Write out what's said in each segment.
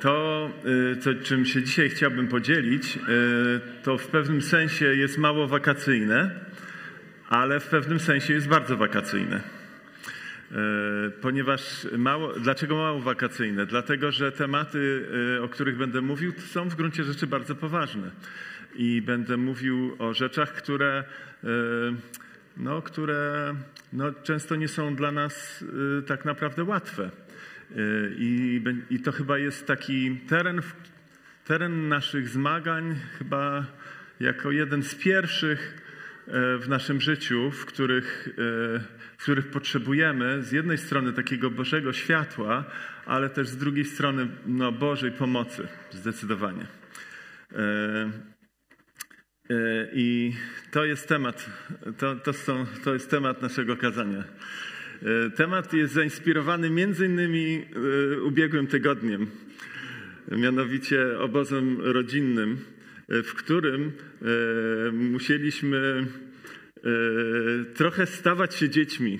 To, to, czym się dzisiaj chciałbym podzielić, to w pewnym sensie jest mało wakacyjne, ale w pewnym sensie jest bardzo wakacyjne. Ponieważ mało, dlaczego mało wakacyjne? Dlatego, że tematy, o których będę mówił, są w gruncie rzeczy bardzo poważne. I będę mówił o rzeczach, które, no, które no, często nie są dla nas tak naprawdę łatwe. I, I, to chyba jest taki teren, teren naszych zmagań, chyba jako jeden z pierwszych w naszym życiu, w których, w których potrzebujemy z jednej strony takiego Bożego światła, ale też z drugiej strony no, Bożej pomocy, zdecydowanie. I to jest temat, to, to, są, to jest temat naszego kazania. Temat jest zainspirowany między innymi ubiegłym tygodniem, mianowicie obozem rodzinnym, w którym musieliśmy trochę stawać się dziećmi,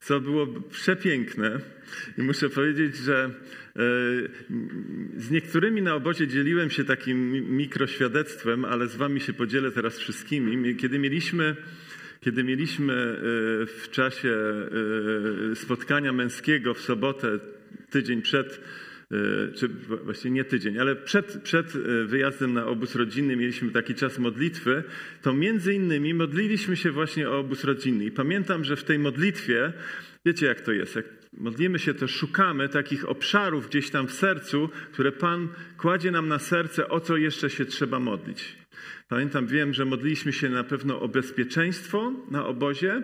co było przepiękne. I muszę powiedzieć, że z niektórymi na obozie dzieliłem się takim mikroświadectwem, ale z wami się podzielę teraz wszystkimi. Kiedy mieliśmy kiedy mieliśmy w czasie spotkania męskiego w sobotę, tydzień przed, czy właściwie nie tydzień, ale przed, przed wyjazdem na obóz rodzinny mieliśmy taki czas modlitwy, to między innymi modliliśmy się właśnie o obóz rodzinny. I pamiętam, że w tej modlitwie, wiecie jak to jest, jak modlimy się, to szukamy takich obszarów gdzieś tam w sercu, które Pan kładzie nam na serce, o co jeszcze się trzeba modlić. Pamiętam, wiem, że modliliśmy się na pewno o bezpieczeństwo na obozie,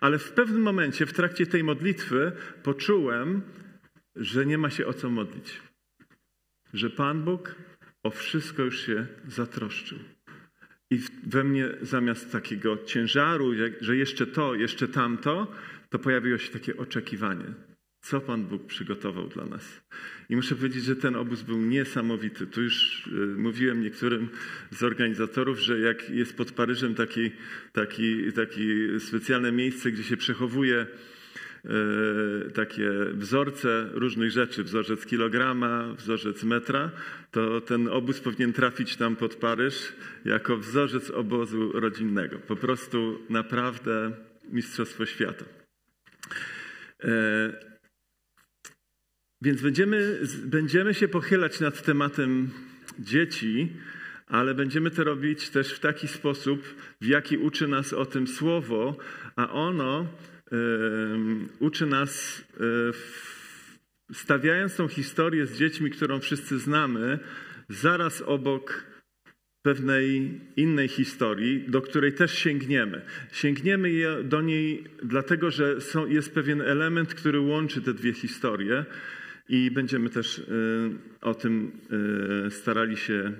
ale w pewnym momencie w trakcie tej modlitwy poczułem, że nie ma się o co modlić. Że Pan Bóg o wszystko już się zatroszczył. I we mnie zamiast takiego ciężaru, że jeszcze to, jeszcze tamto, to pojawiło się takie oczekiwanie co Pan Bóg przygotował dla nas. I muszę powiedzieć, że ten obóz był niesamowity. Tu już mówiłem niektórym z organizatorów, że jak jest pod Paryżem taki, taki, taki specjalne miejsce, gdzie się przechowuje takie wzorce różnych rzeczy, wzorzec kilograma, wzorzec metra, to ten obóz powinien trafić tam pod Paryż jako wzorzec obozu rodzinnego. Po prostu naprawdę Mistrzostwo Świata. Więc będziemy, będziemy się pochylać nad tematem dzieci, ale będziemy to robić też w taki sposób, w jaki uczy nas o tym słowo, a ono uczy nas, y, stawiając tą historię z dziećmi, którą wszyscy znamy, zaraz obok pewnej innej historii, do której też sięgniemy. Sięgniemy do niej dlatego, że są, jest pewien element, który łączy te dwie historie i będziemy też y, o tym y, starali się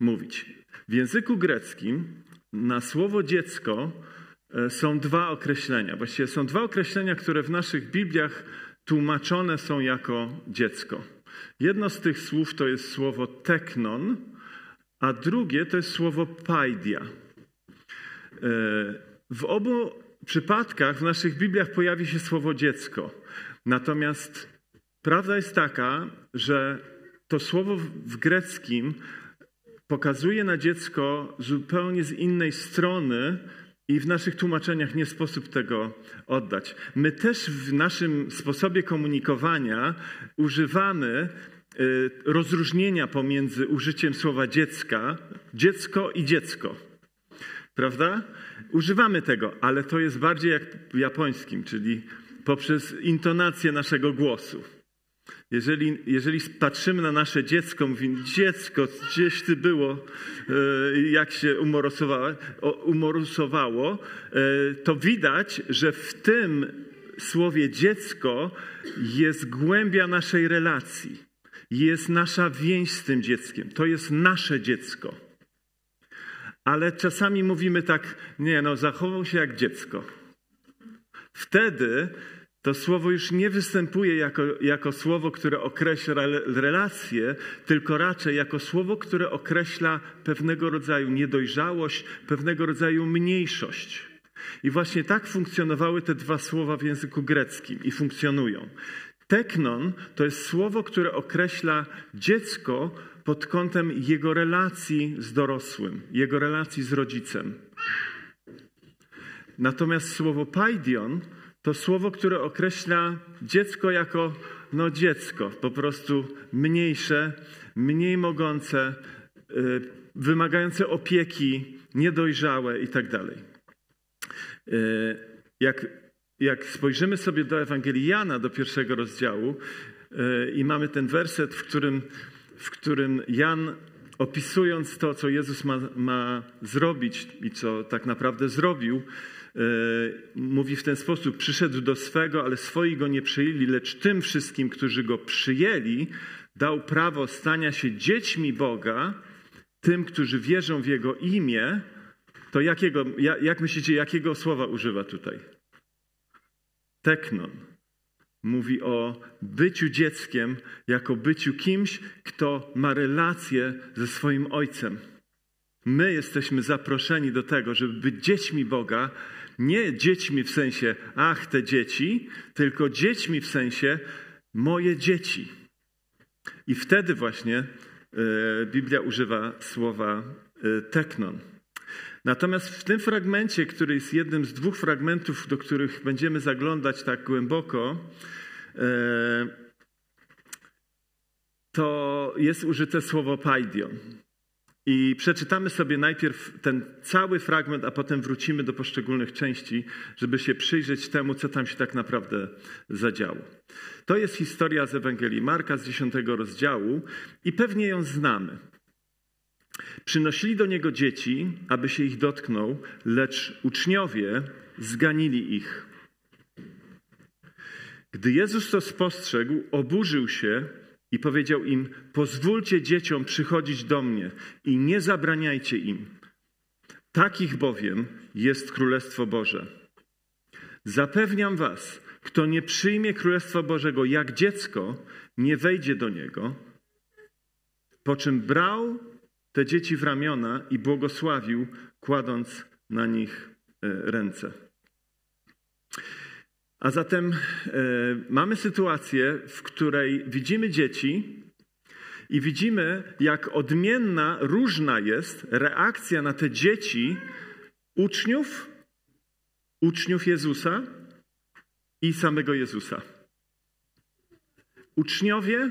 mówić. W języku greckim na słowo dziecko y, są dwa określenia. Właściwie są dwa określenia, które w naszych Bibliach tłumaczone są jako dziecko. Jedno z tych słów to jest słowo teknon, a drugie to jest słowo paidia. W obu przypadkach w naszych Bibliach pojawi się słowo dziecko. Natomiast Prawda jest taka, że to słowo w greckim pokazuje na dziecko zupełnie z innej strony i w naszych tłumaczeniach nie sposób tego oddać. My też w naszym sposobie komunikowania używamy y, rozróżnienia pomiędzy użyciem słowa dziecka, dziecko i dziecko. Prawda? Używamy tego, ale to jest bardziej jak w japońskim, czyli poprzez intonację naszego głosu. Jeżeli, jeżeli patrzymy na nasze dziecko, mówimy, dziecko, gdzieś ty było, e, jak się umorusowało, e, to widać, że w tym słowie dziecko jest głębia naszej relacji. Jest nasza więź z tym dzieckiem. To jest nasze dziecko. Ale czasami mówimy tak, nie no, zachował się jak dziecko. Wtedy to słowo już nie występuje jako, jako słowo, które określa relacje, tylko raczej jako słowo, które określa pewnego rodzaju niedojrzałość, pewnego rodzaju mniejszość. I właśnie tak funkcjonowały te dwa słowa w języku greckim i funkcjonują. Teknon to jest słowo, które określa dziecko pod kątem jego relacji z dorosłym, jego relacji z rodzicem. Natomiast słowo paidion to słowo, które określa dziecko jako no dziecko, po prostu mniejsze, mniej mogące, y, wymagające opieki, niedojrzałe i tak. Y, jak, jak spojrzymy sobie do Ewangelii Jana, do pierwszego rozdziału y, i mamy ten werset, w którym, w którym Jan opisując to, co Jezus ma, ma zrobić i co tak naprawdę zrobił, mówi w ten sposób: Przyszedł do swego, ale swoi go nie przyjęli, lecz tym wszystkim, którzy go przyjęli, dał prawo stania się dziećmi Boga, tym, którzy wierzą w Jego imię, to jakiego, jak myślicie, jakiego słowa używa tutaj? Teknon. Mówi o byciu dzieckiem, jako byciu kimś, kto ma relację ze swoim ojcem. My jesteśmy zaproszeni do tego, żeby być dziećmi Boga, nie dziećmi w sensie, ach, te dzieci, tylko dziećmi w sensie, moje dzieci. I wtedy właśnie e, Biblia używa słowa e, teknon. Natomiast w tym fragmencie, który jest jednym z dwóch fragmentów, do których będziemy zaglądać tak głęboko, e, to jest użyte słowo paidion. I przeczytamy sobie najpierw ten cały fragment, a potem wrócimy do poszczególnych części, żeby się przyjrzeć temu, co tam się tak naprawdę zadziało. To jest historia z Ewangelii Marka z 10 rozdziału i pewnie ją znamy. Przynosili do niego dzieci, aby się ich dotknął, lecz uczniowie zganili ich. Gdy Jezus to spostrzegł, oburzył się i powiedział im: Pozwólcie dzieciom przychodzić do mnie i nie zabraniajcie im. Takich bowiem jest Królestwo Boże. Zapewniam Was, kto nie przyjmie Królestwa Bożego jak dziecko, nie wejdzie do niego. Po czym brał te dzieci w ramiona i błogosławił, kładąc na nich e, ręce. A zatem e, mamy sytuację, w której widzimy dzieci i widzimy, jak odmienna, różna jest reakcja na te dzieci uczniów, uczniów Jezusa i samego Jezusa. Uczniowie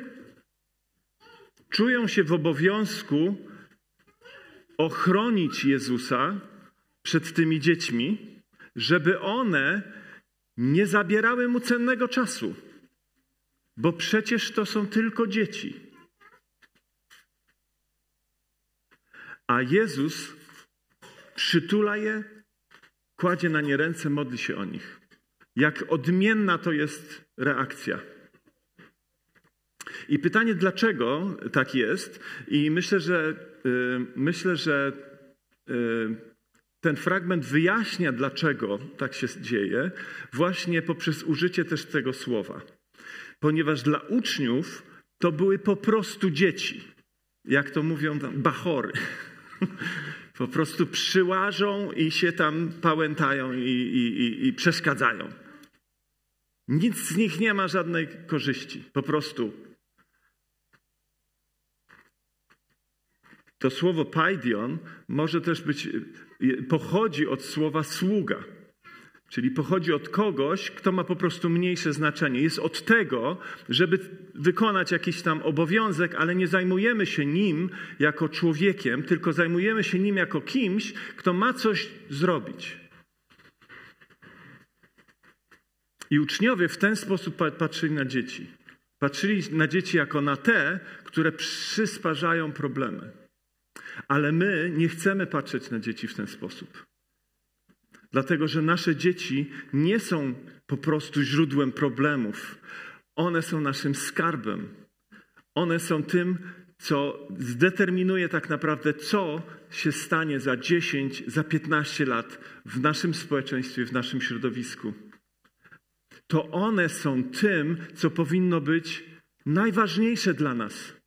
czują się w obowiązku ochronić Jezusa przed tymi dziećmi, żeby one nie zabierały mu cennego czasu, bo przecież to są tylko dzieci. A Jezus przytula je, kładzie na nie ręce, modli się o nich. Jak odmienna to jest reakcja. I pytanie, dlaczego tak jest? I myślę, że yy, myślę, że yy, ten fragment wyjaśnia, dlaczego tak się dzieje, właśnie poprzez użycie też tego słowa. Ponieważ dla uczniów to były po prostu dzieci. Jak to mówią tam, bachory. Po prostu przyłażą i się tam pałętają i, i, i, i przeszkadzają. Nic z nich nie ma żadnej korzyści. Po prostu To słowo paidion może też być, pochodzi od słowa sługa. Czyli pochodzi od kogoś, kto ma po prostu mniejsze znaczenie. Jest od tego, żeby wykonać jakiś tam obowiązek, ale nie zajmujemy się nim jako człowiekiem, tylko zajmujemy się nim jako kimś, kto ma coś zrobić. I uczniowie w ten sposób patrzyli na dzieci. Patrzyli na dzieci jako na te, które przysparzają problemy. Ale my nie chcemy patrzeć na dzieci w ten sposób. Dlatego, że nasze dzieci nie są po prostu źródłem problemów. One są naszym skarbem. One są tym, co zdeterminuje tak naprawdę, co się stanie za 10, za 15 lat w naszym społeczeństwie, w naszym środowisku. To one są tym, co powinno być najważniejsze dla nas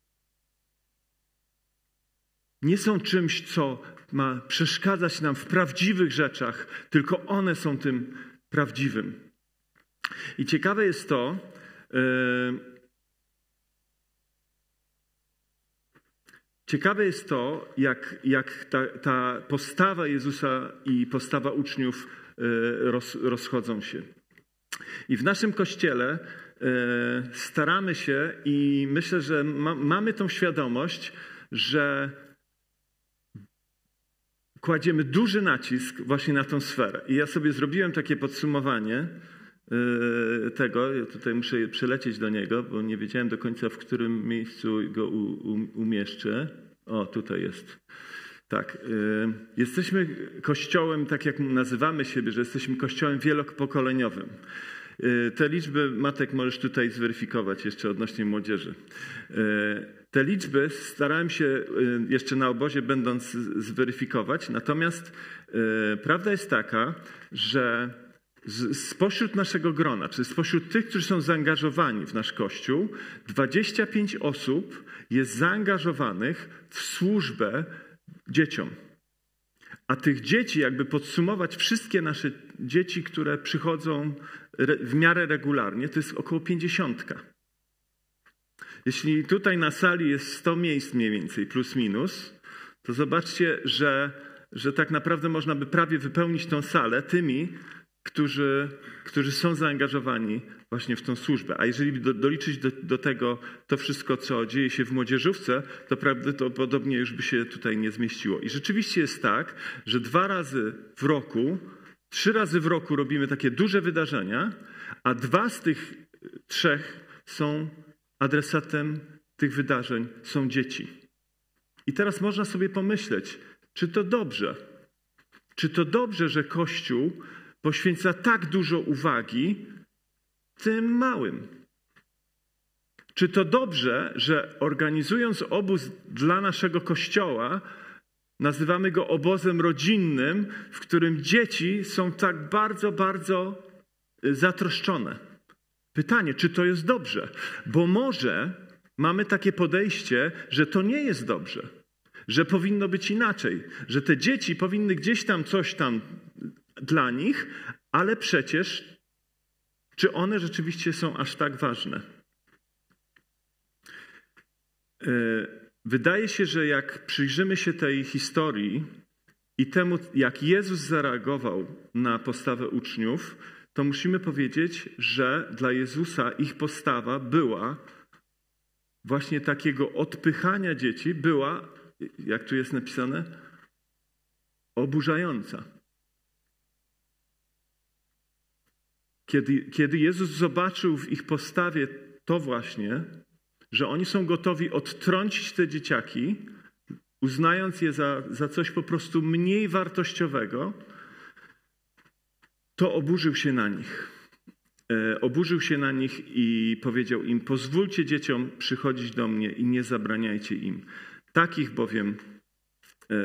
nie są czymś, co ma przeszkadzać nam w prawdziwych rzeczach, tylko one są tym prawdziwym. I ciekawe jest to, Ciekawe jest to, jak, jak ta, ta, postawa Jezusa i postawa uczniów roz, rozchodzą się. I w naszym kościele staramy się i myślę, że ma, mamy tą świadomość, że kładziemy duży nacisk właśnie na tą sferę. I ja sobie zrobiłem takie podsumowanie y, tego. Ja tutaj muszę przelecieć do niego, bo nie wiedziałem do końca, w którym miejscu go umieszczę. O, tutaj jest. Tak. Y, jesteśmy kościołem, tak jak nazywamy siebie, że jesteśmy kościołem wielopokoleniowym. Y, te liczby, Matek, możesz tutaj zweryfikować jeszcze odnośnie młodzieży. Te liczby starałem się y, jeszcze na obozie będąc zweryfikować, natomiast y, prawda jest taka, że spośród naszego grona, czy spośród tych, którzy są zaangażowani w nasz Kościół, 25 osób jest zaangażowanych w służbę dzieciom. A tych dzieci, jakby podsumować wszystkie nasze dzieci, które przychodzą w miarę regularnie, to jest około 50. Jeśli tutaj na sali jest 100 miejsc mniej więcej, plus minus, to zobaczcie, że, że tak naprawdę można by prawie wypełnić tą salę tymi, którzy, którzy są zaangażowani właśnie w tą służbę. A jeżeli do, doliczyć do, do, tego to wszystko, co dzieje się w młodzieżówce, to prawdopodobnie już by się tutaj nie zmieściło. I rzeczywiście jest tak, że dwa razy w roku, trzy razy w roku robimy takie duże wydarzenia, a dwa z tych trzech są adresatem tych wydarzeń są dzieci. I teraz można sobie pomyśleć, czy to dobrze? Czy to dobrze, że Kościół poświęca tak dużo uwagi tym małym? Czy to dobrze, że organizując obóz dla naszego kościoła, nazywamy go obozem rodzinnym, w którym dzieci są tak bardzo, bardzo zatroszczone? Pytanie, czy to jest dobrze? Bo może mamy takie podejście, że to nie jest dobrze, że powinno być inaczej, że te dzieci powinny gdzieś tam coś tam dla nich, ale przecież czy one rzeczywiście są aż tak ważne? E, wydaje się, że jak przyjrzymy się tej historii i temu, jak Jezus zareagował na postawę uczniów, to musimy powiedzieć, że dla Jezusa ich postawa była właśnie takiego odpychania dzieci, była, jak tu jest napisane, oburzająca. Kiedy, kiedy Jezus zobaczył w ich postawie to właśnie, że oni są gotowi odtrącić te dzieciaki, uznając je za, za coś po prostu mniej wartościowego, to oburzył się na nich. E, oburzył się na nich i powiedział im: Pozwólcie dzieciom przychodzić do mnie i nie zabraniajcie im. Takich bowiem e,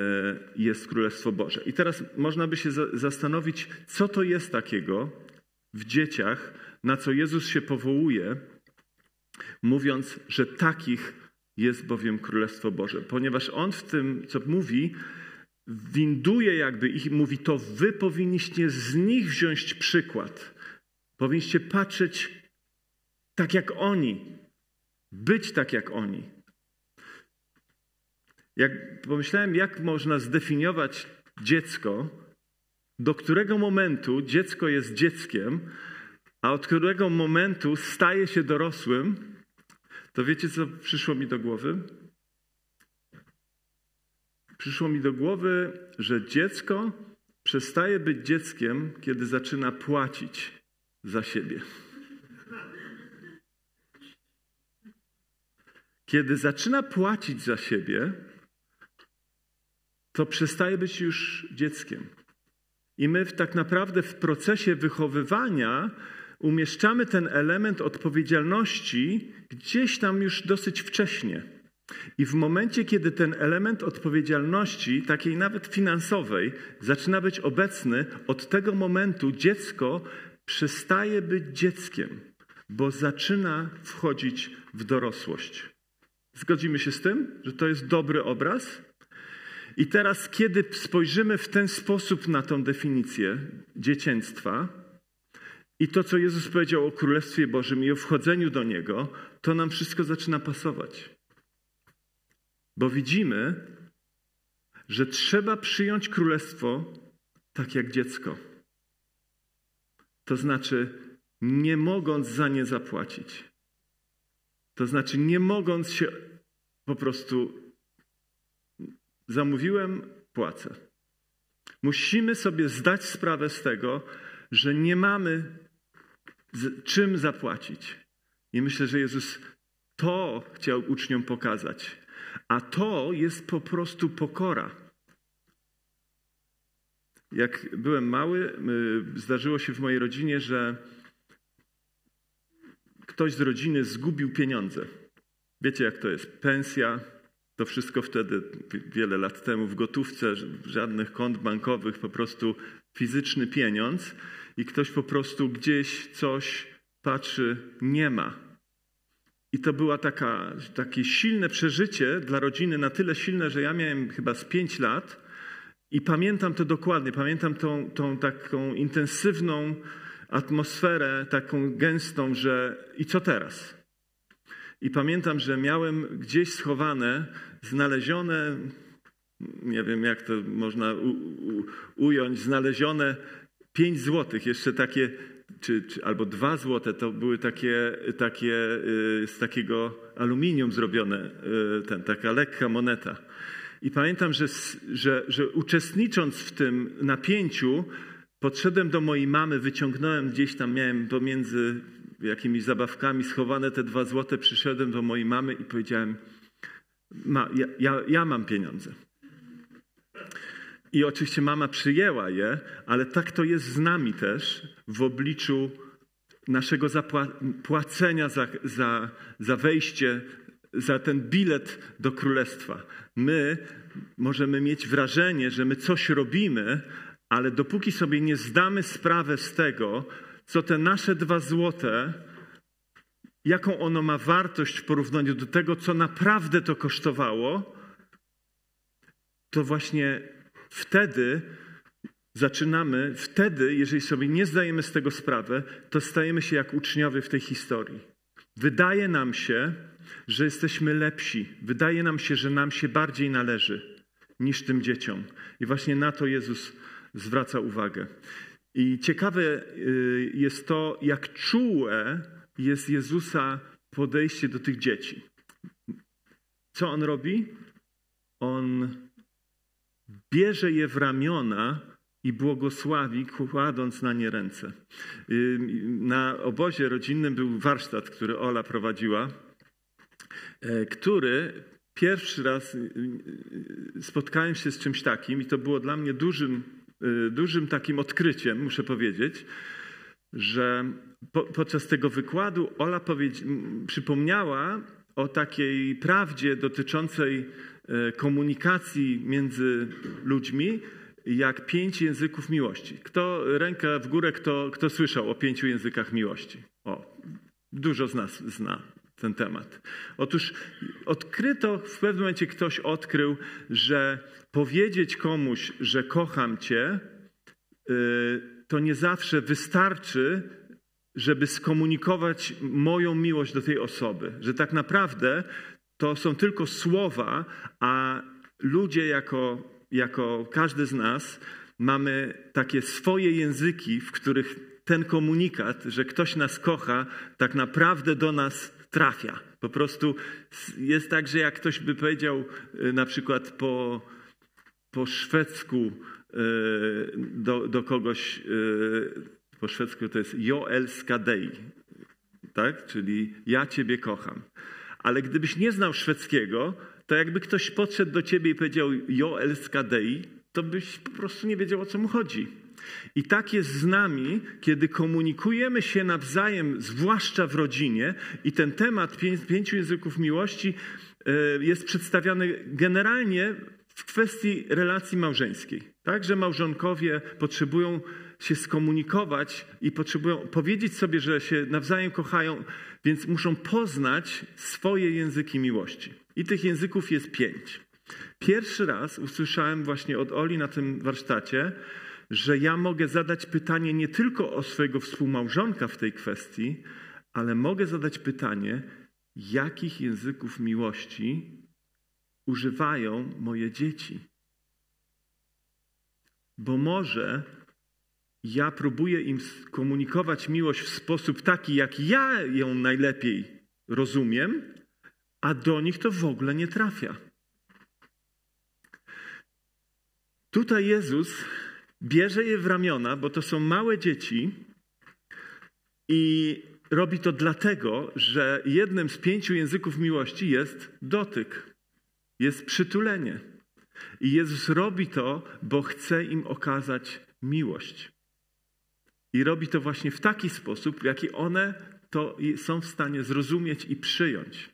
jest Królestwo Boże. I teraz można by się zastanowić, co to jest takiego w dzieciach, na co Jezus się powołuje, mówiąc, że takich jest bowiem Królestwo Boże. Ponieważ On w tym, co mówi, winduje jakby ich mówi, to wy powinniście z nich wziąć przykład. Powinniście patrzeć tak jak oni, być tak jak oni. Jak pomyślałem, jak można zdefiniować dziecko, do którego momentu dziecko jest dzieckiem, a od którego momentu staje się dorosłym, to wiecie, co przyszło mi do głowy? Przyszło mi do głowy, że dziecko przestaje być dzieckiem, kiedy zaczyna płacić za siebie. Kiedy zaczyna płacić za siebie, to przestaje być już dzieckiem. I my w, tak naprawdę w procesie wychowywania umieszczamy ten element odpowiedzialności gdzieś tam już dosyć wcześnie. I w momencie, kiedy ten element odpowiedzialności, takiej nawet finansowej, zaczyna być obecny, od tego momentu dziecko przestaje być dzieckiem, bo zaczyna wchodzić w dorosłość. Zgodzimy się z tym, że to jest dobry obraz? I teraz, kiedy spojrzymy w ten sposób na tą definicję dzieciństwa, i to, co Jezus powiedział o Królestwie Bożym i o wchodzeniu do Niego, to nam wszystko zaczyna pasować. Bo widzimy, że trzeba przyjąć Królestwo tak jak dziecko. To znaczy, nie mogąc za nie zapłacić. To znaczy, nie mogąc się po prostu zamówiłem, płacę. Musimy sobie zdać sprawę z tego, że nie mamy czym zapłacić. I myślę, że Jezus to chciał uczniom pokazać. A to jest po prostu pokora. Jak byłem mały, zdarzyło się w mojej rodzinie, że ktoś z rodziny zgubił pieniądze. Wiecie, jak to jest? Pensja, to wszystko wtedy, wiele lat temu, w gotówce, żadnych kont bankowych, po prostu fizyczny pieniądz i ktoś po prostu gdzieś coś patrzy, nie ma. I to było takie silne przeżycie dla rodziny, na tyle silne, że ja miałem chyba z pięć lat i pamiętam to dokładnie. Pamiętam tą, tą taką intensywną atmosferę, taką gęstą, że i co teraz? I pamiętam, że miałem gdzieś schowane, znalezione, nie wiem jak to można u, u, ująć, znalezione pięć złotych, jeszcze takie, czy, czy, albo dwa złote, to były takie, takie y, z takiego aluminium zrobione, y, ten, taka lekka moneta. I pamiętam, że, że, że uczestnicząc w tym napięciu, podszedłem do mojej mamy, wyciągnąłem gdzieś tam, miałem pomiędzy jakimiś zabawkami schowane te dwa złote, przyszedłem do mojej mamy i powiedziałem, ma, ja, ja, ja mam pieniądze. I oczywiście mama przyjęła je, ale tak to jest z nami też w obliczu naszego zapłacenia za, za, za wejście, za ten bilet do królestwa. My możemy mieć wrażenie, że my coś robimy, ale dopóki sobie nie zdamy sprawę z tego, co te nasze dwa złote, jaką ono ma wartość w porównaniu do tego, co naprawdę to kosztowało, to właśnie wtedy zaczynamy, wtedy, jeżeli sobie nie zdajemy z tego sprawę, to stajemy się jak uczniowie w tej historii. Wydaje nam się, że jesteśmy lepsi. Wydaje nam się, że nam się bardziej należy niż tym dzieciom. I właśnie na to Jezus zwraca uwagę. I ciekawe y, jest to, jak czułe jest Jezusa podejście do tych dzieci. Co on robi? On bierze je w ramiona i błogosławi, kładąc na nie ręce. Y, na obozie rodzinnym był warsztat, który Ola prowadziła, e, który pierwszy raz y, spotkałem się z czymś takim i to było dla mnie dużym Y, dużym takim odkryciem, muszę powiedzieć, że po, podczas tego wykładu Ola przypomniała o takiej prawdzie dotyczącej y, komunikacji między ludźmi, jak pięć języków miłości. Kto rękę w górę, kto, kto słyszał o pięciu językach miłości? O, dużo z nas zna ten temat. Otóż odkryto, w pewnym momencie ktoś odkrył, że powiedzieć komuś, że kocham cię, y, to nie zawsze wystarczy, żeby skomunikować moją miłość do tej osoby. Że tak naprawdę to są tylko słowa, a ludzie, jako, jako każdy z nas, mamy takie swoje języki, w których ten komunikat, że ktoś nas kocha, tak naprawdę do nas trafia. Po prostu jest tak, że jak ktoś by powiedział y, na przykład po, po szwedzku y, do, do kogoś, y, po szwedzku to jest Jo elskadei, tak? czyli ja ciebie kocham. Ale gdybyś nie znał szwedzkiego, to jakby ktoś podszedł do ciebie i powiedział Jo elskadei, to byś po prostu nie wiedział o co mu chodzi. I tak jest z nami, kiedy komunikujemy się nawzajem, zwłaszcza w rodzinie, i ten temat pięciu języków miłości e, jest przedstawiany generalnie w kwestii relacji małżeńskiej. Tak, że małżonkowie potrzebują się skomunikować i potrzebują powiedzieć sobie, że się nawzajem kochają, więc muszą poznać swoje języki miłości. I tych języków jest pięć. Pierwszy raz usłyszałem właśnie od Oli na tym warsztacie, że ja mogę zadać pytanie nie tylko o swojego współmałżonka w tej kwestii, ale mogę zadać pytanie, jakich języków miłości używają moje dzieci. Bo może ja próbuję im komunikować miłość w sposób taki, jak ja ją najlepiej rozumiem, a do nich to w ogóle nie trafia. Tutaj Jezus bierze je w ramiona, bo to są małe dzieci i robi to dlatego, że jednym z pięciu języków miłości jest dotyk, jest przytulenie. I Jezus robi to, bo chce im okazać miłość. I robi to właśnie w taki sposób, w jaki one to są w stanie zrozumieć i przyjąć.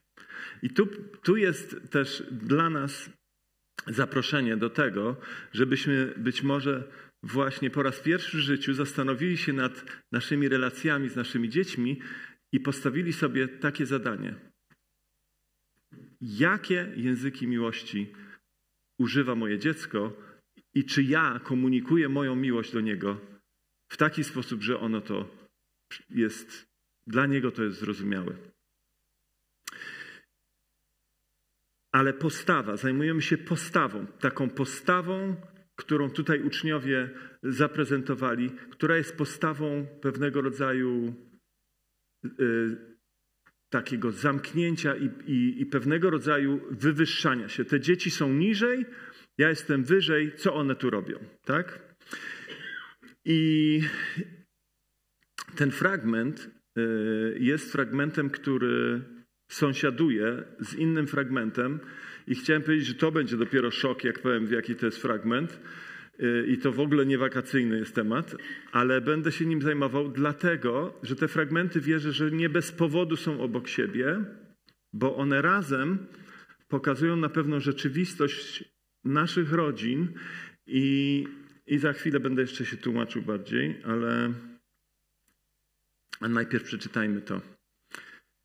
I tu, tu jest też dla nas zaproszenie do tego, żebyśmy być może właśnie po raz pierwszy w życiu zastanowili się nad naszymi relacjami z naszymi dziećmi i postawili sobie takie zadanie. Jakie języki miłości używa moje dziecko i czy ja komunikuję moją miłość do niego w taki sposób, że ono to jest, dla niego to jest zrozumiałe. Ale postawa, zajmujemy się postawą, taką postawą, którą tutaj uczniowie zaprezentowali, która jest postawą pewnego rodzaju y, takiego zamknięcia i, i, i pewnego rodzaju wywyższania się. Te dzieci są niżej, ja jestem wyżej, co one tu robią, tak? I ten fragment y, jest fragmentem, który sąsiaduje z innym fragmentem i chciałem powiedzieć, że to będzie dopiero szok, jak powiem, w jaki to jest fragment. Y, I to w ogóle nie wakacyjny jest temat, ale będę się nim zajmował dlatego, że te fragmenty wierzę, że nie bez powodu są obok siebie, bo one razem pokazują na pewną rzeczywistość naszych rodzin i, i za chwilę będę jeszcze się tłumaczył bardziej, ale a najpierw przeczytajmy to.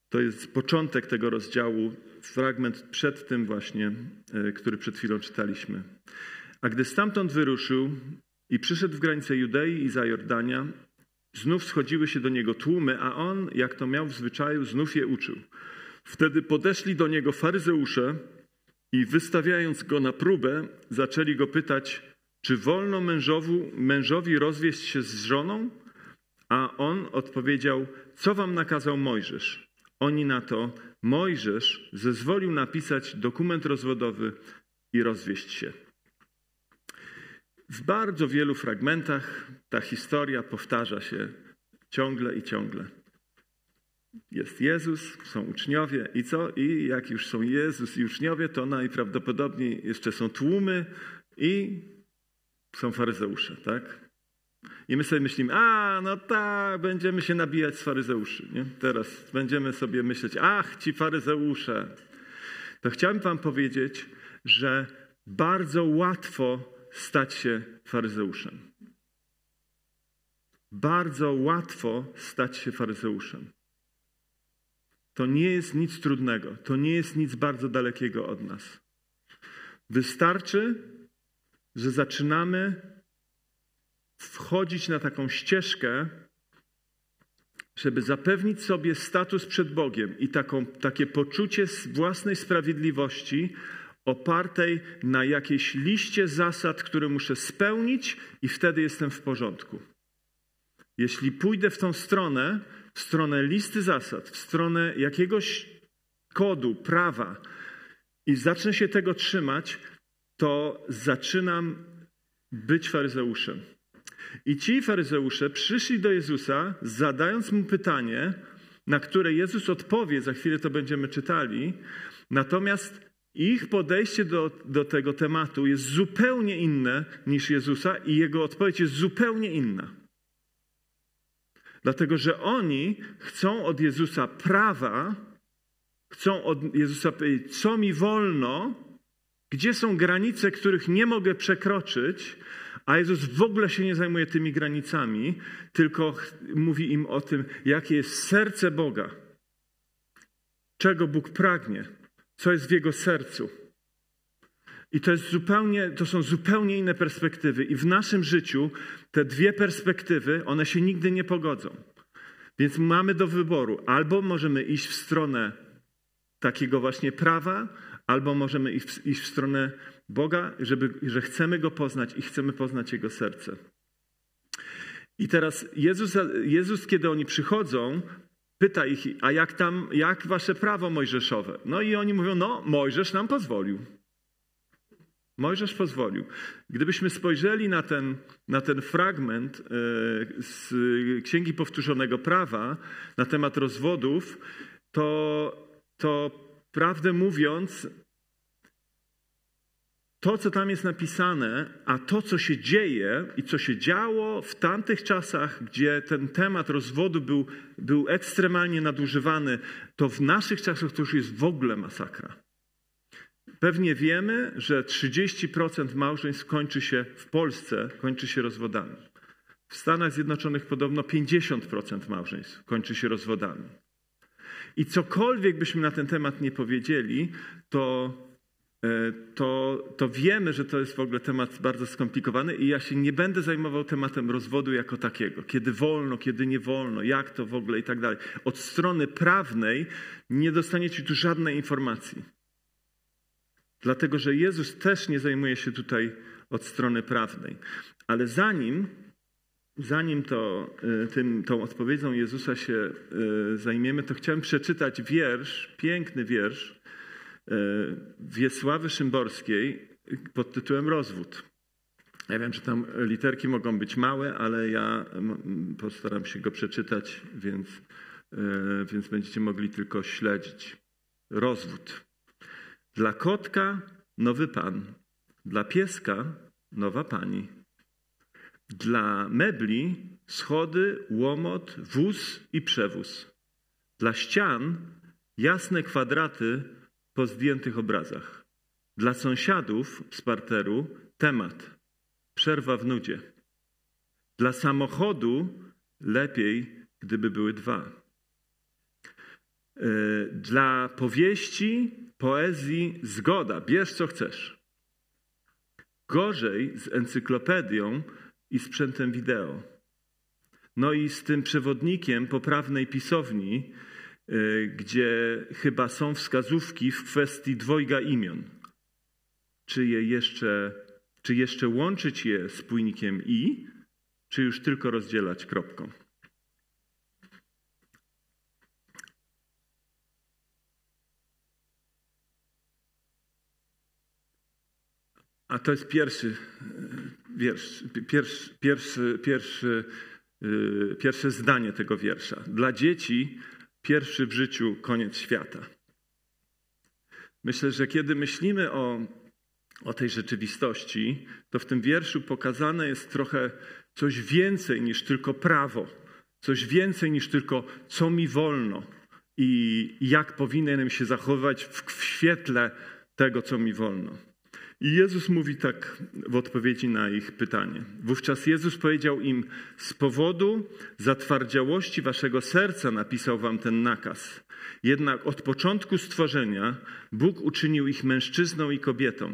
To jest początek tego rozdziału, fragment przed tym właśnie, e, który przed chwilą czytaliśmy. A gdy stamtąd wyruszył i przyszedł w granice Judei i Zajordania, znów schodziły się do niego tłumy, a on, jak to miał w zwyczaju, znów je uczył. Wtedy podeszli do niego faryzeusze i wystawiając go na próbę, zaczęli go pytać, czy wolno mężowi, mężowi rozwieść się z żoną? A on odpowiedział, co wam nakazał Mojżesz? Oni na to, Mojżesz zezwolił napisać dokument rozwodowy i rozwieść się. W bardzo wielu fragmentach ta historia powtarza się ciągle i ciągle. Jest Jezus, są uczniowie i co? I jak już są Jezus i uczniowie, to najprawdopodobniej jeszcze są tłumy i są faryzeusze, tak? I my sobie myślimy, a no tak, będziemy się nabijać z faryzeuszy. Nie? Teraz będziemy sobie myśleć, ach, ci faryzeusze. To chciałem wam powiedzieć, że bardzo łatwo stać się faryzeuszem. Bardzo łatwo stać się faryzeuszem. To nie jest nic trudnego, to nie jest nic bardzo dalekiego od nas. Wystarczy, że zaczynamy wchodzić na taką ścieżkę, żeby zapewnić sobie status przed Bogiem i taką, takie poczucie własnej sprawiedliwości opartej na jakiejś liście zasad, które muszę spełnić, i wtedy jestem w porządku. Jeśli pójdę w tą stronę, w stronę listy zasad, w stronę jakiegoś kodu, prawa i zacznę się tego trzymać, to zaczynam być faryzeuszem. I ci faryzeusze przyszli do Jezusa, zadając mu pytanie, na które Jezus odpowie, za chwilę to będziemy czytali. Natomiast ich podejście do, do tego tematu jest zupełnie inne niż Jezusa, i jego odpowiedź jest zupełnie inna. Dlatego, że oni chcą od Jezusa prawa, chcą od Jezusa powiedzieć, co mi wolno, gdzie są granice, których nie mogę przekroczyć, a Jezus w ogóle się nie zajmuje tymi granicami, tylko mówi im o tym, jakie jest serce Boga, czego Bóg pragnie, co jest w Jego sercu. I to, jest zupełnie, to są zupełnie inne perspektywy. I w naszym życiu te dwie perspektywy, one się nigdy nie pogodzą. Więc mamy do wyboru. Albo możemy iść w stronę takiego właśnie prawa, albo możemy iść w, stronę Boga, żeby, że chcemy Go poznać i chcemy poznać Jego serce. I teraz Jezus, Jezus, kiedy oni przychodzą, pyta ich, a jak tam, jak wasze prawo mojżeszowe? No i oni mówią, no Mojżesz nam pozwolił. Mojżesz pozwolił. Gdybyśmy spojrzeli na ten, na ten fragment e, z Księgi Powtórzonego Prawa na temat rozwodów, to, to prawdę mówiąc, to, co tam jest napisane, a to, co się dzieje i co się działo w tamtych czasach, gdzie ten temat rozwodu był, był ekstremalnie nadużywany, to w naszych czasach to już jest w ogóle masakra. Pewnie wiemy, że 30% małżeństw kończy się w Polsce, kończy się rozwodami. W Stanach Zjednoczonych podobno 50% małżeństw kończy się rozwodami. I cokolwiek byśmy na ten temat nie powiedzieli, to, e, to, to wiemy, że to jest w ogóle temat bardzo skomplikowany i ja się nie będę zajmował tematem rozwodu jako takiego. Kiedy wolno, kiedy nie wolno, jak to w ogóle i tak dalej. Od strony prawnej nie dostaniecie tu żadnej informacji. Dlatego, że Jezus też nie zajmuje się tutaj od strony prawnej. Ale zanim, zanim to, y, tym, tą odpowiedzią Jezusa się y, zajmiemy, to chciałem przeczytać wiersz, piękny wiersz y, Wiesławy Szymborskiej pod tytułem Rozwód. Ja wiem, że tam literki mogą być małe, ale ja postaram się go przeczytać, więc, więc będziecie mogli tylko śledzić. Rozwód. Dla kotka nowy pan, dla pieska nowa pani. Dla mebli schody, łomot, wóz i przewóz. Dla ścian jasne kwadraty po zdjętych obrazach. Dla sąsiadów z parteru temat przerwa w nudzie. Dla samochodu lepiej, gdyby były dwa. E, dla powieści poezji zgoda, bierz co chcesz. Gorzej z encyklopedią i sprzętem wideo. No i z tym przewodnikiem poprawnej pisowni, y, gdzie chyba są wskazówki w kwestii dwojga imion. Czy je jeszcze, czy jeszcze łączyć je spójnikiem i, czy już tylko rozdzielać kropką. A to jest pierwszy e, wiersz, pierwszy, pierwszy, pierwszy, e, pierwsze zdanie tego wiersza. Dla dzieci pierwszy w życiu koniec świata. Myślę, że kiedy myślimy o, o tej rzeczywistości, to w tym wierszu pokazane jest trochę coś więcej niż tylko prawo, coś więcej niż tylko co mi wolno i jak powinienem się zachowywać w świetle tego, co mi wolno. I Jezus mówi tak w odpowiedzi na ich pytanie. Wówczas Jezus powiedział im: Z powodu zatwardziałości waszego serca napisał wam ten nakaz. Jednak od początku stworzenia Bóg uczynił ich mężczyzną i kobietą.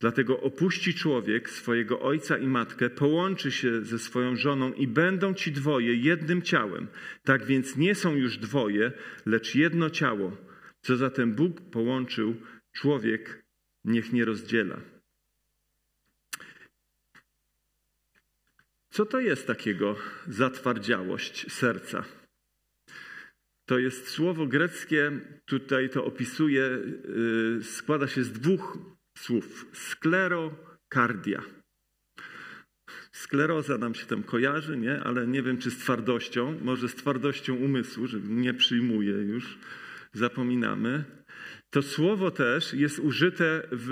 Dlatego opuści człowiek swojego ojca i matkę, połączy się ze swoją żoną i będą ci dwoje jednym ciałem. Tak więc nie są już dwoje, lecz jedno ciało. Co zatem Bóg połączył, człowiek niech nie rozdziela. Co to jest takiego zatwardziałość serca? To jest słowo greckie, tutaj to opisuje, yy, składa się z dwóch słów: sklerokardia. Skleroza nam się tam kojarzy, nie? ale nie wiem czy z twardością, może z twardością umysłu, że nie przyjmuje już, zapominamy. To słowo też jest użyte w,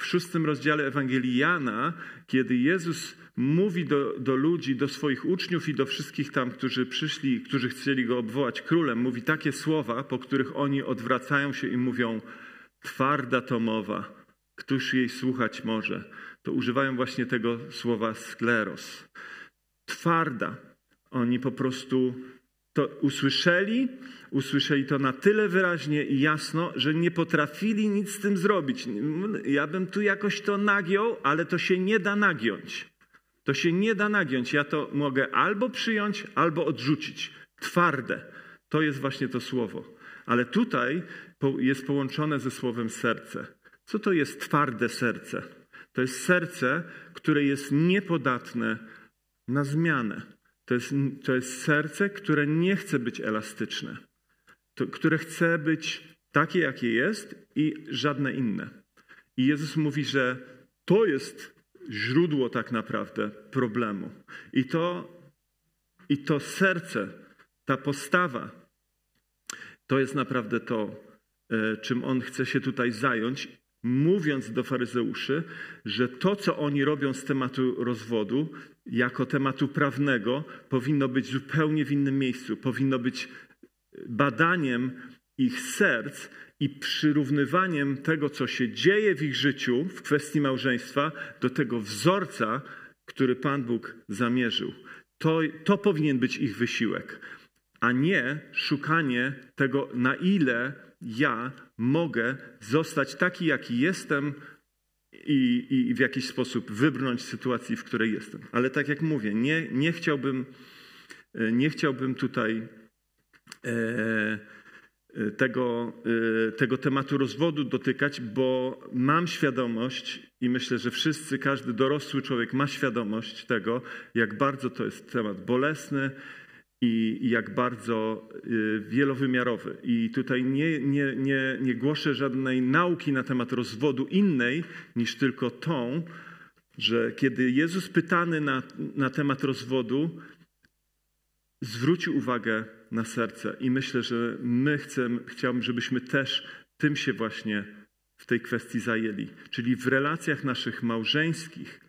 w szóstym rozdziale Ewangelii Jana, kiedy Jezus mówi do, do ludzi, do swoich uczniów i do wszystkich tam, którzy przyszli, którzy chcieli go obwołać królem, mówi takie słowa, po których oni odwracają się i mówią: Twarda to mowa, któż jej słuchać może? To używają właśnie tego słowa skleros. Twarda. Oni po prostu to usłyszeli, usłyszeli to na tyle wyraźnie i jasno, że nie potrafili nic z tym zrobić. Ja bym tu jakoś to nagiął, ale to się nie da nagiąć. To się nie da nagiąć. Ja to mogę albo przyjąć, albo odrzucić. Twarde. To jest właśnie to słowo. Ale tutaj jest połączone ze słowem serce. Co to jest twarde serce? To jest serce, które jest niepodatne na zmianę. To jest, to jest serce, które nie chce być elastyczne, to, które chce być takie, jakie jest i żadne inne. I Jezus mówi, że to jest źródło tak naprawdę problemu. I to, i to serce, ta postawa, to jest naprawdę to, e, czym on chce się tutaj zająć, mówiąc do faryzeuszy, że to, co oni robią z tematu rozwodu, jako tematu prawnego, powinno być zupełnie w innym miejscu. Powinno być badaniem ich serc i przyrównywaniem tego, co się dzieje w ich życiu w kwestii małżeństwa, do tego wzorca, który Pan Bóg zamierzył. To, to powinien być ich wysiłek, a nie szukanie tego, na ile ja mogę zostać taki, jaki jestem i, i w jakiś sposób wybrnąć z sytuacji, w której jestem. Ale tak jak mówię, nie, nie, chciałbym, nie chciałbym tutaj e, tego, e, tego tematu rozwodu dotykać, bo mam świadomość i myślę, że wszyscy, każdy dorosły człowiek ma świadomość tego, jak bardzo to jest temat bolesny, i, jak bardzo y, wielowymiarowy. I tutaj nie, nie, nie, nie głoszę żadnej nauki na temat rozwodu innej niż tylko tą, że kiedy Jezus pytany na, na temat rozwodu, zwrócił uwagę na serce. I myślę, że my chcemy, chciałbym, żebyśmy też tym się właśnie w tej kwestii zajęli. Czyli w relacjach naszych małżeńskich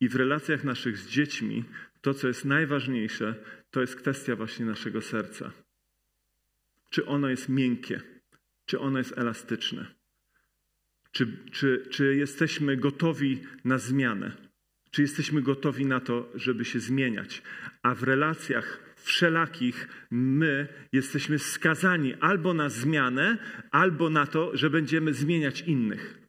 i w relacjach naszych z dziećmi, to, co jest najważniejsze, to jest kwestia właśnie naszego serca. Czy ono jest miękkie, czy ono jest elastyczne, czy, czy, czy jesteśmy gotowi na zmianę, czy jesteśmy gotowi na to, żeby się zmieniać. A w relacjach wszelakich my jesteśmy skazani albo na zmianę, albo na to, że będziemy zmieniać innych.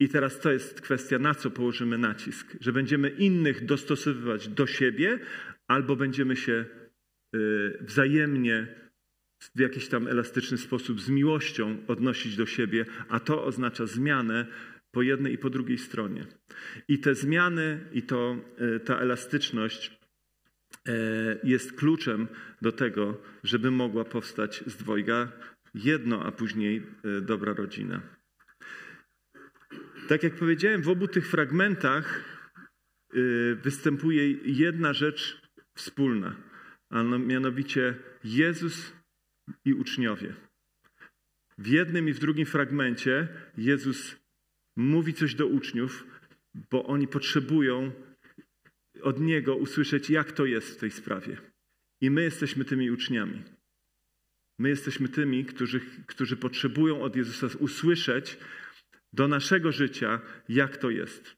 I teraz to jest kwestia, na co położymy nacisk. Że będziemy innych dostosowywać do siebie, albo będziemy się y, wzajemnie w jakiś tam elastyczny sposób z miłością odnosić do siebie, a to oznacza zmianę po jednej i po drugiej stronie. I te zmiany i to, y, ta elastyczność y, jest kluczem do tego, żeby mogła powstać z dwojga jedno, a później dobra rodzina. Tak jak powiedziałem, w obu tych fragmentach występuje jedna rzecz wspólna, a mianowicie Jezus i uczniowie. W jednym i w drugim fragmencie Jezus mówi coś do uczniów, bo oni potrzebują od Niego usłyszeć, jak to jest w tej sprawie. I my jesteśmy tymi uczniami. My jesteśmy tymi, którzy, którzy potrzebują od Jezusa usłyszeć do naszego życia, jak to jest.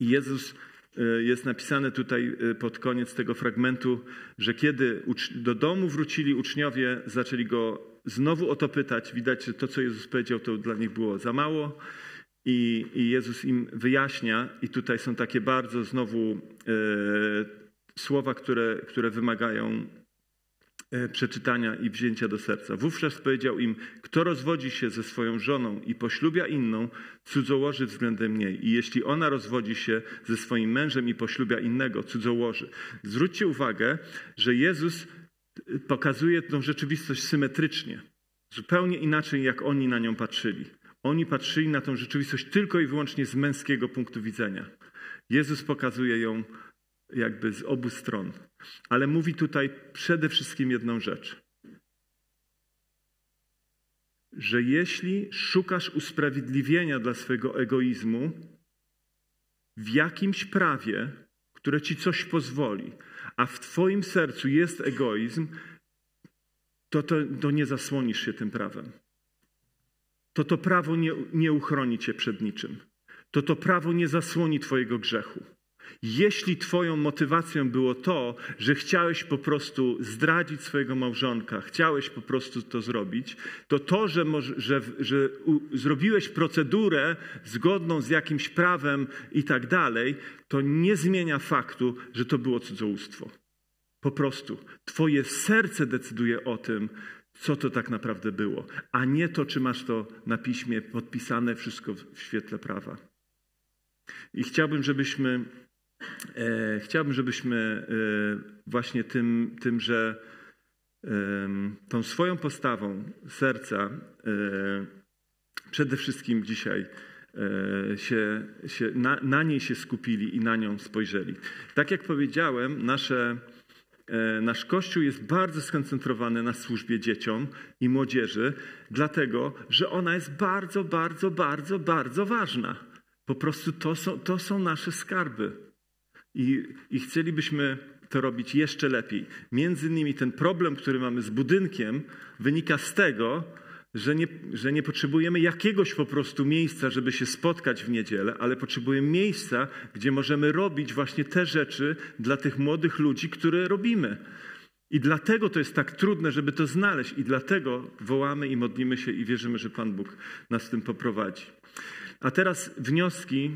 I Jezus E, jest napisane tutaj e, pod koniec tego fragmentu, że kiedy do domu wrócili uczniowie, zaczęli go znowu o to pytać. Widać, że to, co Jezus powiedział, to dla nich było za mało. I, Jezus im wyjaśnia, i tutaj są takie bardzo znowu e, słowa, które, które wymagają przeczytania i wzięcia do serca. Wówczas powiedział im, kto rozwodzi się ze swoją żoną i poślubia inną, cudzołoży względem niej. I jeśli ona rozwodzi się ze swoim mężem i poślubia innego, cudzołoży. Zwróćcie uwagę, że Jezus pokazuje tę rzeczywistość symetrycznie. Zupełnie inaczej, jak oni na nią patrzyli. Oni patrzyli na tę rzeczywistość tylko i wyłącznie z męskiego punktu widzenia. Jezus pokazuje ją jakby z obu stron. Ale mówi tutaj przede wszystkim jedną rzecz. Że jeśli szukasz usprawiedliwienia dla swojego egoizmu w jakimś prawie, które ci coś pozwoli, a w twoim sercu jest egoizm, to, to, to nie zasłonisz się tym prawem. To to prawo nie, nie uchroni cię przed niczym. To to prawo nie zasłoni twojego grzechu. Jeśli Twoją motywacją było to, że chciałeś po prostu zdradzić swojego małżonka, chciałeś po prostu to zrobić, to to, że, że, że u, zrobiłeś procedurę zgodną z jakimś prawem i tak dalej, to nie zmienia faktu, że to było cudzołóstwo. Po prostu Twoje serce decyduje o tym, co to tak naprawdę było, a nie to, czy masz to na piśmie podpisane, wszystko w świetle prawa. I chciałbym, żebyśmy, chciałbym, żebyśmy e, właśnie tym, tym że e, tą swoją postawą serca e, przede wszystkim dzisiaj e, się, się na, na niej się skupili i na nią spojrzeli. Tak jak powiedziałem, nasze E, nasz Kościół jest bardzo skoncentrowany na służbie dzieciom i młodzieży, dlatego że ona jest bardzo, bardzo, bardzo, bardzo ważna. Po prostu to są, to są nasze skarby. I, I chcielibyśmy to robić jeszcze lepiej. Między innymi ten problem, który mamy z budynkiem, wynika z tego, że nie, że nie potrzebujemy jakiegoś po prostu miejsca, żeby się spotkać w niedzielę, ale potrzebujemy miejsca, gdzie możemy robić właśnie te rzeczy dla tych młodych ludzi, które robimy. I dlatego to jest tak trudne, żeby to znaleźć, i dlatego wołamy i modlimy się i wierzymy, że Pan Bóg nas w tym poprowadzi. A teraz wnioski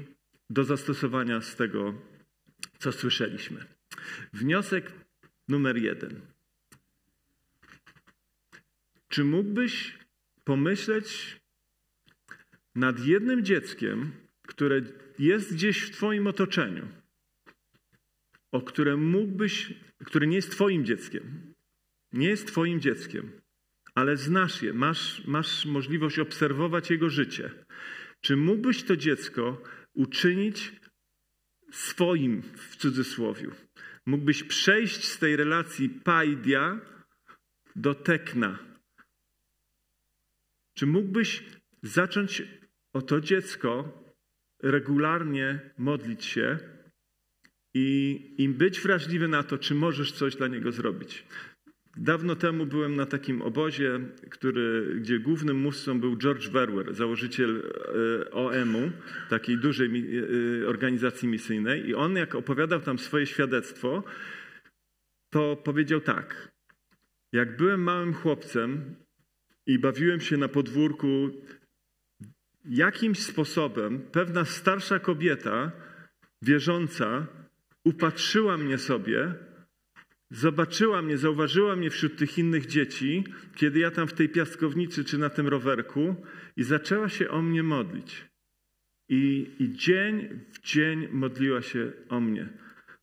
do zastosowania z tego, co słyszeliśmy. Wniosek numer jeden. Czy mógłbyś pomyśleć nad jednym dzieckiem, które jest gdzieś w Twoim otoczeniu, o które mógłbyś, które nie jest Twoim dzieckiem, nie jest Twoim dzieckiem, ale znasz je, masz, masz możliwość obserwować jego życie. Czy mógłbyś to dziecko uczynić swoim w cudzysłowie? Mógłbyś przejść z tej relacji paidia do tekna, czy mógłbyś zacząć o to dziecko regularnie modlić się i, i być wrażliwy na to, czy możesz coś dla niego zrobić? Dawno temu byłem na takim obozie, który, gdzie głównym mówcą był George Verwer, założyciel e, OM-u, takiej dużej e, organizacji misyjnej. I on, jak opowiadał tam swoje świadectwo, to powiedział tak. Jak byłem małym chłopcem, i bawiłem się na podwórku. Jakimś sposobem pewna starsza kobieta, wierząca, upatrzyła mnie sobie, zobaczyła mnie, zauważyła mnie wśród tych innych dzieci, kiedy ja tam w tej piaskownicy czy na tym rowerku i zaczęła się o mnie modlić. I, I dzień w dzień modliła się o mnie.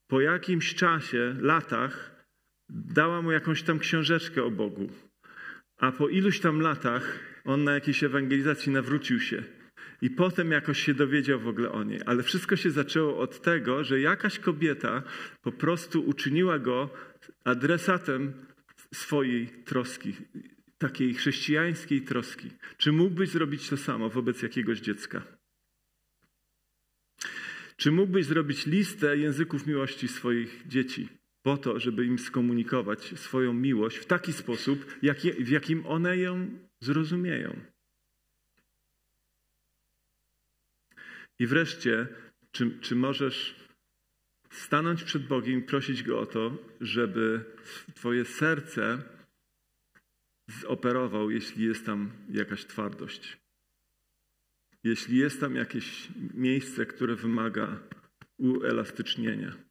Po jakimś czasie, latach, dała mu jakąś tam książeczkę o Bogu. A po iluś tam latach on na jakiejś ewangelizacji nawrócił się. I potem jakoś się dowiedział w ogóle o niej. Ale wszystko się zaczęło od tego, że jakaś kobieta po prostu uczyniła go adresatem swojej troski, takiej chrześcijańskiej troski. Czy mógłbyś zrobić to samo wobec jakiegoś dziecka? Czy mógłbyś zrobić listę języków miłości swoich dzieci? po to, żeby im skomunikować swoją miłość w taki sposób, w jakim one ją zrozumieją. I wreszcie, czy, czy możesz stanąć przed Bogiem i prosić Go o to, żeby Twoje serce zoperował, jeśli jest tam jakaś twardość. Jeśli jest tam jakieś miejsce, które wymaga uelastycznienia.